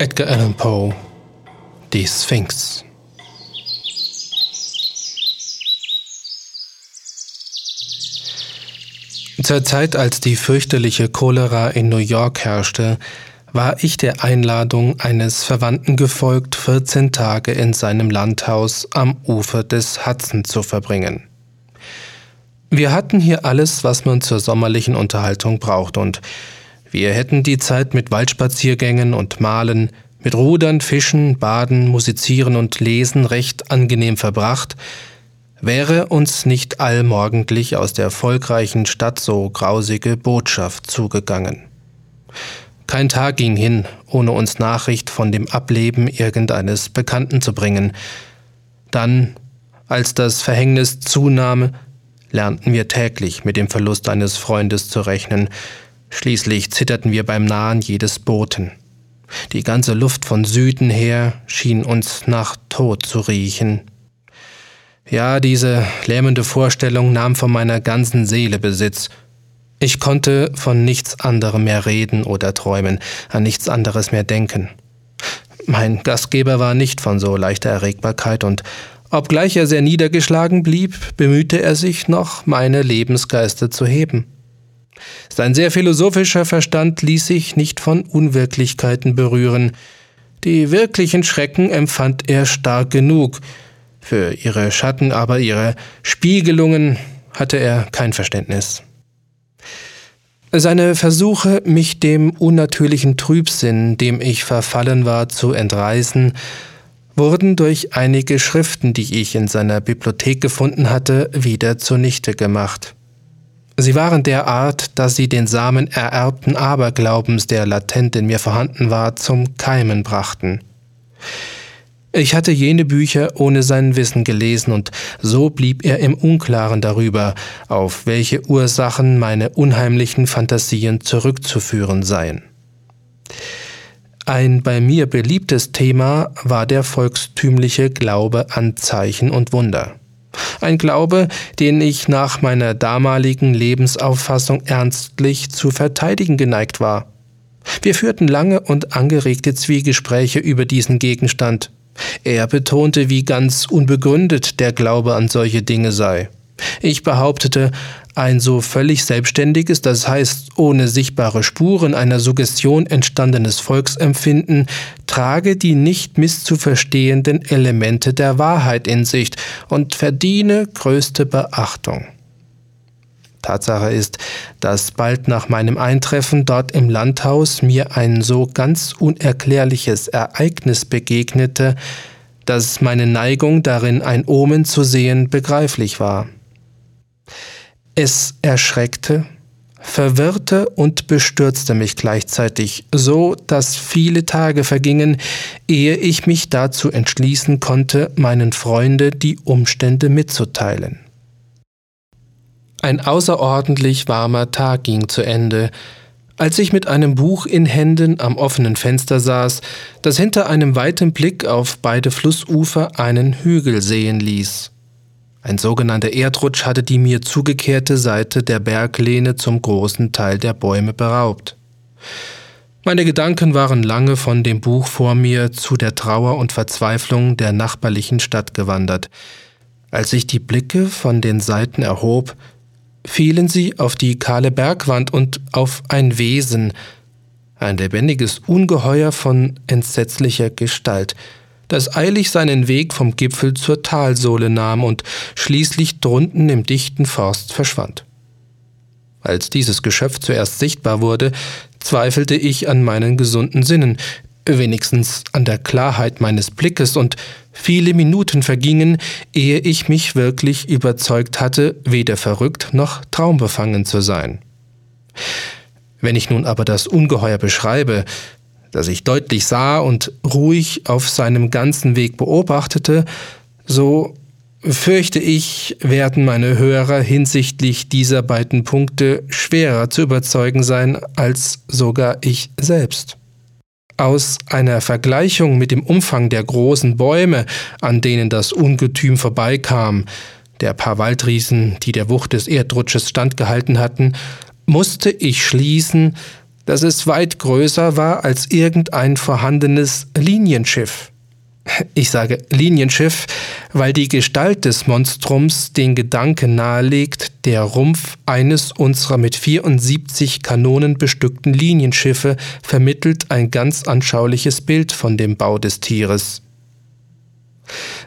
Edgar Allan Poe Die Sphinx Zur Zeit, als die fürchterliche Cholera in New York herrschte, war ich der Einladung eines Verwandten gefolgt, 14 Tage in seinem Landhaus am Ufer des Hudson zu verbringen. Wir hatten hier alles, was man zur sommerlichen Unterhaltung braucht, und wir hätten die Zeit mit Waldspaziergängen und Malen, mit Rudern, Fischen, Baden, Musizieren und Lesen recht angenehm verbracht, wäre uns nicht allmorgendlich aus der volkreichen Stadt so grausige Botschaft zugegangen. Kein Tag ging hin, ohne uns Nachricht von dem Ableben irgendeines Bekannten zu bringen. Dann, als das Verhängnis zunahm, lernten wir täglich mit dem Verlust eines Freundes zu rechnen. Schließlich zitterten wir beim Nahen jedes Boten. Die ganze Luft von Süden her schien uns nach Tod zu riechen. Ja, diese lähmende Vorstellung nahm von meiner ganzen Seele Besitz, ich konnte von nichts anderem mehr reden oder träumen, an nichts anderes mehr denken. Mein Gastgeber war nicht von so leichter Erregbarkeit und obgleich er sehr niedergeschlagen blieb, bemühte er sich noch, meine Lebensgeister zu heben. Sein sehr philosophischer Verstand ließ sich nicht von Unwirklichkeiten berühren. Die wirklichen Schrecken empfand er stark genug, für ihre Schatten aber ihre Spiegelungen hatte er kein Verständnis. Seine Versuche, mich dem unnatürlichen Trübsinn, dem ich verfallen war, zu entreißen, wurden durch einige Schriften, die ich in seiner Bibliothek gefunden hatte, wieder zunichte gemacht. Sie waren der Art, dass sie den Samen ererbten Aberglaubens, der latent in mir vorhanden war, zum Keimen brachten. Ich hatte jene Bücher ohne sein Wissen gelesen, und so blieb er im Unklaren darüber, auf welche Ursachen meine unheimlichen Fantasien zurückzuführen seien. Ein bei mir beliebtes Thema war der volkstümliche Glaube an Zeichen und Wunder. Ein Glaube, den ich nach meiner damaligen Lebensauffassung ernstlich zu verteidigen geneigt war. Wir führten lange und angeregte Zwiegespräche über diesen Gegenstand, er betonte, wie ganz unbegründet der Glaube an solche Dinge sei. Ich behauptete, ein so völlig selbstständiges, das heißt ohne sichtbare Spuren einer Suggestion entstandenes Volksempfinden, trage die nicht misszuverstehenden Elemente der Wahrheit in sich und verdiene größte Beachtung. Tatsache ist, dass bald nach meinem Eintreffen dort im Landhaus mir ein so ganz unerklärliches Ereignis begegnete, dass meine Neigung darin ein Omen zu sehen begreiflich war. Es erschreckte, verwirrte und bestürzte mich gleichzeitig, so dass viele Tage vergingen, ehe ich mich dazu entschließen konnte, meinen Freunde die Umstände mitzuteilen. Ein außerordentlich warmer Tag ging zu Ende, als ich mit einem Buch in Händen am offenen Fenster saß, das hinter einem weiten Blick auf beide Flussufer einen Hügel sehen ließ. Ein sogenannter Erdrutsch hatte die mir zugekehrte Seite der Berglehne zum großen Teil der Bäume beraubt. Meine Gedanken waren lange von dem Buch vor mir zu der Trauer und Verzweiflung der nachbarlichen Stadt gewandert. Als ich die Blicke von den Seiten erhob, fielen sie auf die kahle Bergwand und auf ein Wesen, ein lebendiges Ungeheuer von entsetzlicher Gestalt, das eilig seinen Weg vom Gipfel zur Talsohle nahm und schließlich drunten im dichten Forst verschwand. Als dieses Geschöpf zuerst sichtbar wurde, zweifelte ich an meinen gesunden Sinnen, wenigstens an der Klarheit meines Blickes, und viele Minuten vergingen, ehe ich mich wirklich überzeugt hatte, weder verrückt noch traumbefangen zu sein. Wenn ich nun aber das Ungeheuer beschreibe, das ich deutlich sah und ruhig auf seinem ganzen Weg beobachtete, so fürchte ich, werden meine Hörer hinsichtlich dieser beiden Punkte schwerer zu überzeugen sein als sogar ich selbst. Aus einer Vergleichung mit dem Umfang der großen Bäume, an denen das Ungetüm vorbeikam, der paar Waldriesen, die der Wucht des Erdrutsches standgehalten hatten, musste ich schließen, dass es weit größer war als irgendein vorhandenes Linienschiff. Ich sage Linienschiff, weil die Gestalt des Monstrums den Gedanken nahelegt, der Rumpf eines unserer mit 74 Kanonen bestückten Linienschiffe vermittelt ein ganz anschauliches Bild von dem Bau des Tieres.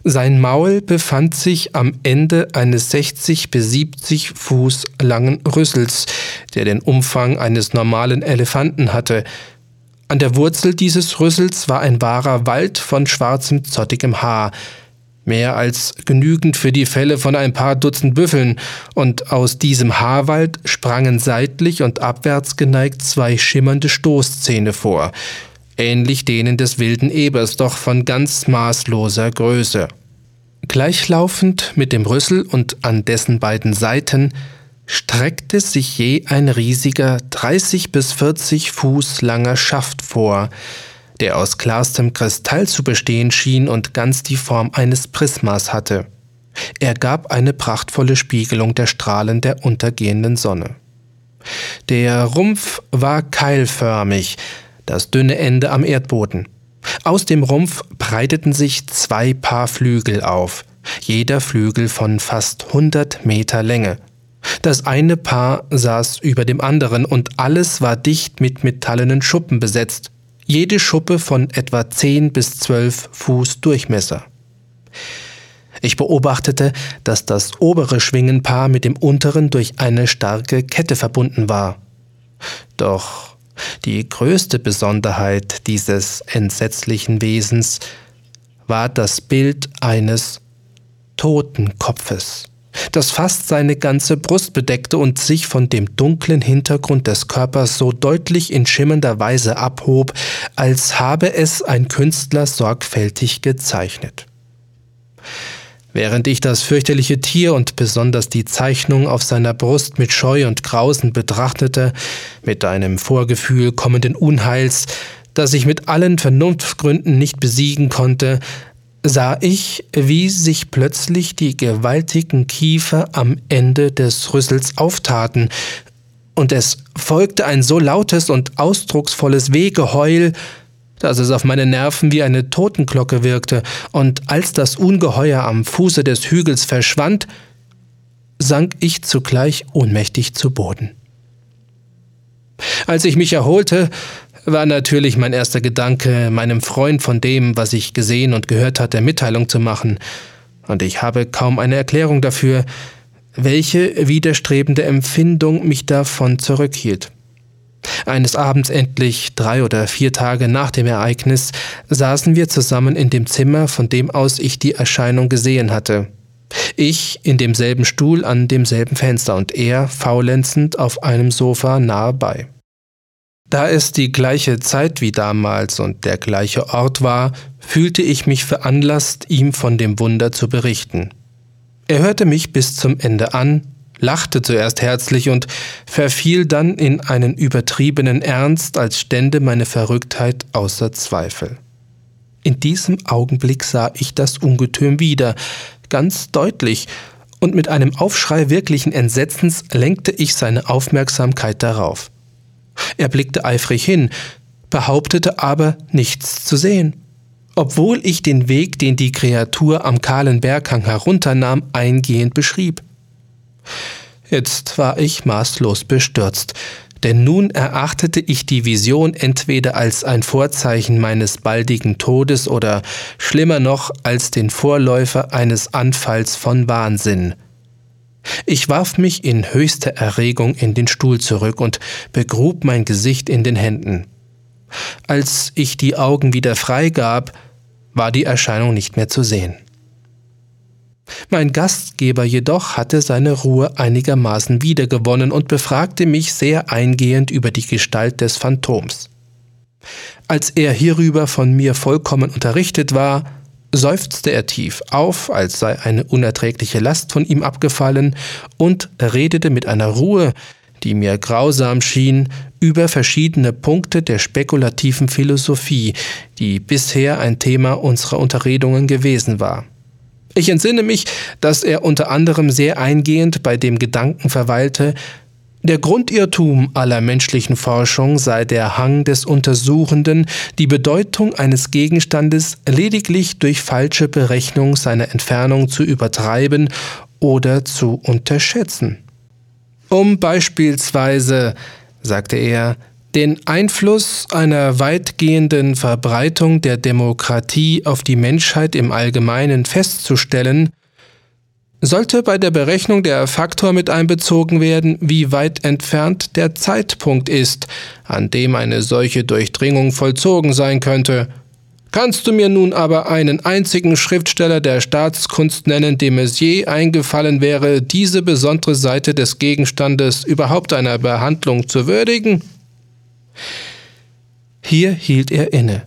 Sein Maul befand sich am Ende eines 60 bis 70 Fuß langen Rüssels, der den Umfang eines normalen Elefanten hatte. An der Wurzel dieses Rüssels war ein wahrer Wald von schwarzem, zottigem Haar, mehr als genügend für die Felle von ein paar Dutzend Büffeln, und aus diesem Haarwald sprangen seitlich und abwärts geneigt zwei schimmernde Stoßzähne vor, ähnlich denen des wilden Ebers, doch von ganz maßloser Größe. Gleichlaufend mit dem Rüssel und an dessen beiden Seiten streckte sich je ein riesiger 30 bis 40 Fuß langer Schaft vor, der aus klarstem Kristall zu bestehen schien und ganz die Form eines Prismas hatte. Er gab eine prachtvolle Spiegelung der Strahlen der untergehenden Sonne. Der Rumpf war keilförmig, das dünne Ende am Erdboden. Aus dem Rumpf breiteten sich zwei Paar Flügel auf, jeder Flügel von fast 100 Meter Länge. Das eine Paar saß über dem anderen und alles war dicht mit metallenen Schuppen besetzt, jede Schuppe von etwa 10 bis 12 Fuß Durchmesser. Ich beobachtete, dass das obere Schwingenpaar mit dem unteren durch eine starke Kette verbunden war. Doch die größte Besonderheit dieses entsetzlichen Wesens war das Bild eines Totenkopfes, das fast seine ganze Brust bedeckte und sich von dem dunklen Hintergrund des Körpers so deutlich in schimmernder Weise abhob, als habe es ein Künstler sorgfältig gezeichnet. Während ich das fürchterliche Tier und besonders die Zeichnung auf seiner Brust mit Scheu und Grausen betrachtete, mit einem Vorgefühl kommenden Unheils, das ich mit allen Vernunftgründen nicht besiegen konnte, sah ich, wie sich plötzlich die gewaltigen Kiefer am Ende des Rüssels auftaten, und es folgte ein so lautes und ausdrucksvolles Wehgeheul, dass es auf meine Nerven wie eine Totenglocke wirkte, und als das Ungeheuer am Fuße des Hügels verschwand, sank ich zugleich ohnmächtig zu Boden. Als ich mich erholte, war natürlich mein erster Gedanke, meinem Freund von dem, was ich gesehen und gehört hatte, Mitteilung zu machen, und ich habe kaum eine Erklärung dafür, welche widerstrebende Empfindung mich davon zurückhielt. Eines Abends endlich, drei oder vier Tage nach dem Ereignis, saßen wir zusammen in dem Zimmer, von dem aus ich die Erscheinung gesehen hatte. Ich in demselben Stuhl an demselben Fenster und er faulenzend auf einem Sofa nahe bei. Da es die gleiche Zeit wie damals und der gleiche Ort war, fühlte ich mich veranlasst, ihm von dem Wunder zu berichten. Er hörte mich bis zum Ende an, lachte zuerst herzlich und verfiel dann in einen übertriebenen Ernst, als stände meine Verrücktheit außer Zweifel. In diesem Augenblick sah ich das Ungetüm wieder, ganz deutlich, und mit einem Aufschrei wirklichen Entsetzens lenkte ich seine Aufmerksamkeit darauf. Er blickte eifrig hin, behauptete aber nichts zu sehen, obwohl ich den Weg, den die Kreatur am kahlen Berghang herunternahm, eingehend beschrieb. Jetzt war ich maßlos bestürzt, denn nun erachtete ich die Vision entweder als ein Vorzeichen meines baldigen Todes oder schlimmer noch als den Vorläufer eines Anfalls von Wahnsinn. Ich warf mich in höchster Erregung in den Stuhl zurück und begrub mein Gesicht in den Händen. Als ich die Augen wieder freigab, war die Erscheinung nicht mehr zu sehen. Mein Gastgeber jedoch hatte seine Ruhe einigermaßen wiedergewonnen und befragte mich sehr eingehend über die Gestalt des Phantoms. Als er hierüber von mir vollkommen unterrichtet war, seufzte er tief auf, als sei eine unerträgliche Last von ihm abgefallen, und redete mit einer Ruhe, die mir grausam schien, über verschiedene Punkte der spekulativen Philosophie, die bisher ein Thema unserer Unterredungen gewesen war. Ich entsinne mich, dass er unter anderem sehr eingehend bei dem Gedanken verweilte, Der Grundirrtum aller menschlichen Forschung sei der Hang des Untersuchenden, die Bedeutung eines Gegenstandes lediglich durch falsche Berechnung seiner Entfernung zu übertreiben oder zu unterschätzen. Um beispielsweise, sagte er, den Einfluss einer weitgehenden Verbreitung der Demokratie auf die Menschheit im Allgemeinen festzustellen, sollte bei der Berechnung der Faktor mit einbezogen werden, wie weit entfernt der Zeitpunkt ist, an dem eine solche Durchdringung vollzogen sein könnte. Kannst du mir nun aber einen einzigen Schriftsteller der Staatskunst nennen, dem es je eingefallen wäre, diese besondere Seite des Gegenstandes überhaupt einer Behandlung zu würdigen? Hier hielt er inne,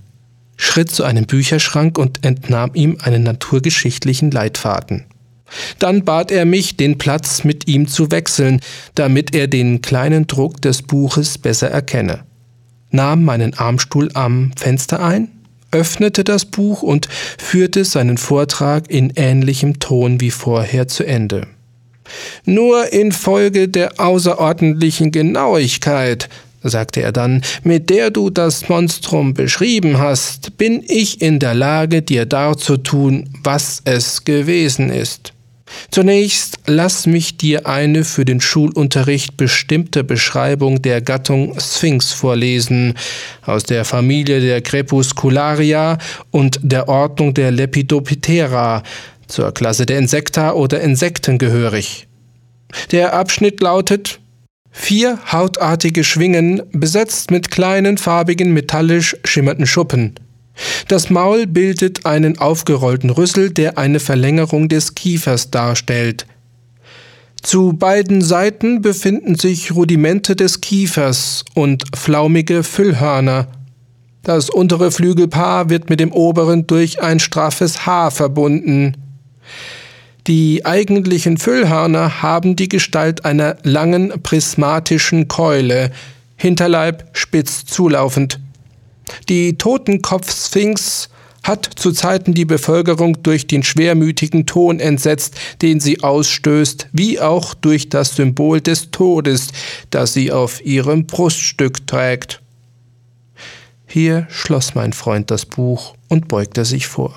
schritt zu einem Bücherschrank und entnahm ihm einen naturgeschichtlichen Leitfaden. Dann bat er mich, den Platz mit ihm zu wechseln, damit er den kleinen Druck des Buches besser erkenne, nahm meinen Armstuhl am Fenster ein, öffnete das Buch und führte seinen Vortrag in ähnlichem Ton wie vorher zu Ende. Nur infolge der außerordentlichen Genauigkeit, sagte er dann, mit der du das Monstrum beschrieben hast, bin ich in der Lage, dir darzutun, was es gewesen ist. Zunächst lass mich dir eine für den Schulunterricht bestimmte Beschreibung der Gattung Sphinx vorlesen, aus der Familie der Crepuscularia und der Ordnung der Lepidoptera, zur Klasse der Insekta oder Insekten gehörig. Der Abschnitt lautet Vier hautartige Schwingen, besetzt mit kleinen farbigen metallisch schimmernden Schuppen. Das Maul bildet einen aufgerollten Rüssel, der eine Verlängerung des Kiefers darstellt. Zu beiden Seiten befinden sich Rudimente des Kiefers und flaumige Füllhörner. Das untere Flügelpaar wird mit dem oberen durch ein straffes Haar verbunden. Die eigentlichen Füllhörner haben die Gestalt einer langen prismatischen Keule, Hinterleib spitz zulaufend. Die Totenkopf-Sphinx hat zu Zeiten die Bevölkerung durch den schwermütigen Ton entsetzt, den sie ausstößt, wie auch durch das Symbol des Todes, das sie auf ihrem Bruststück trägt. Hier schloss mein Freund das Buch und beugte sich vor.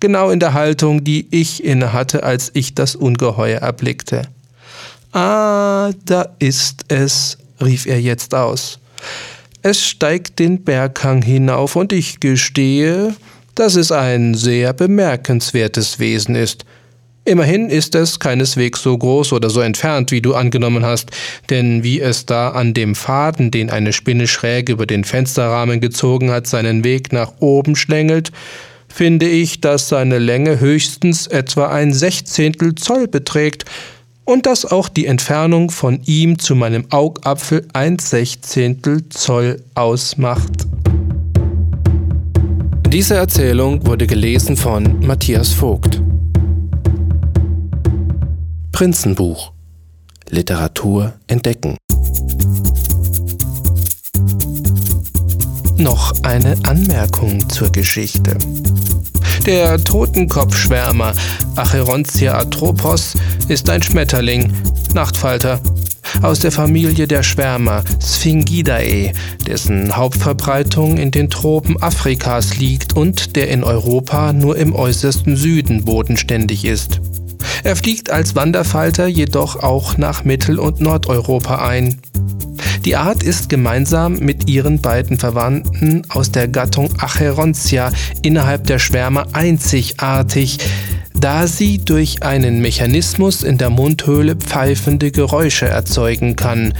Genau in der Haltung, die ich innehatte, als ich das Ungeheuer erblickte. Ah, da ist es, rief er jetzt aus. Es steigt den Berghang hinauf und ich gestehe, dass es ein sehr bemerkenswertes Wesen ist. Immerhin ist es keineswegs so groß oder so entfernt, wie du angenommen hast, denn wie es da an dem Faden, den eine Spinne schräg über den Fensterrahmen gezogen hat, seinen Weg nach oben schlängelt, finde ich, dass seine Länge höchstens etwa ein Sechzehntel Zoll beträgt, und dass auch die Entfernung von ihm zu meinem Augapfel ein Sechzehntel Zoll ausmacht. Diese Erzählung wurde gelesen von Matthias Vogt. Prinzenbuch Literatur entdecken. Noch eine Anmerkung zur Geschichte. Der Totenkopfschwärmer Acherontia atropos ist ein Schmetterling, Nachtfalter, aus der Familie der Schwärmer Sphingidae, dessen Hauptverbreitung in den Tropen Afrikas liegt und der in Europa nur im äußersten Süden bodenständig ist. Er fliegt als Wanderfalter jedoch auch nach Mittel- und Nordeuropa ein. Die Art ist gemeinsam mit ihren beiden Verwandten aus der Gattung Acherontia innerhalb der Schwärme einzigartig, da sie durch einen Mechanismus in der Mundhöhle pfeifende Geräusche erzeugen kann.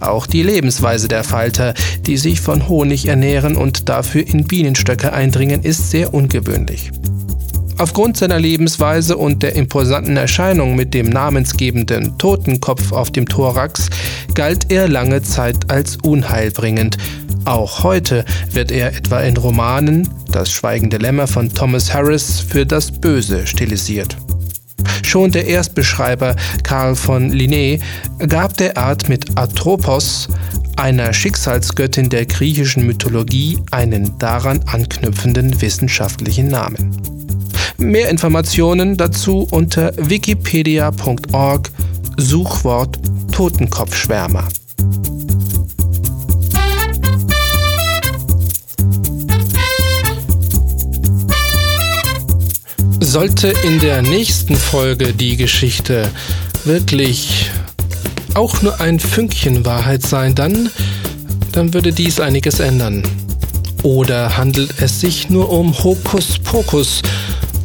Auch die Lebensweise der Falter, die sich von Honig ernähren und dafür in Bienenstöcke eindringen, ist sehr ungewöhnlich. Aufgrund seiner Lebensweise und der imposanten Erscheinung mit dem namensgebenden Totenkopf auf dem Thorax galt er lange Zeit als unheilbringend. Auch heute wird er etwa in Romanen Das schweigende Lämmer von Thomas Harris für das Böse stilisiert. Schon der Erstbeschreiber Karl von Linné gab der Art mit Atropos, einer Schicksalsgöttin der griechischen Mythologie, einen daran anknüpfenden wissenschaftlichen Namen. Mehr Informationen dazu unter wikipedia.org Suchwort Totenkopfschwärmer. Sollte in der nächsten Folge die Geschichte wirklich auch nur ein Fünkchen Wahrheit sein, dann, dann würde dies einiges ändern. Oder handelt es sich nur um Hokuspokus,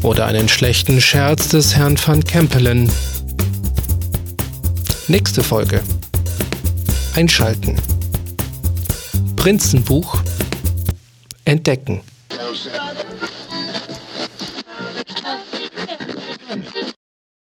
oder einen schlechten Scherz des Herrn van Kempelen. Nächste Folge. Einschalten. Prinzenbuch. Entdecken.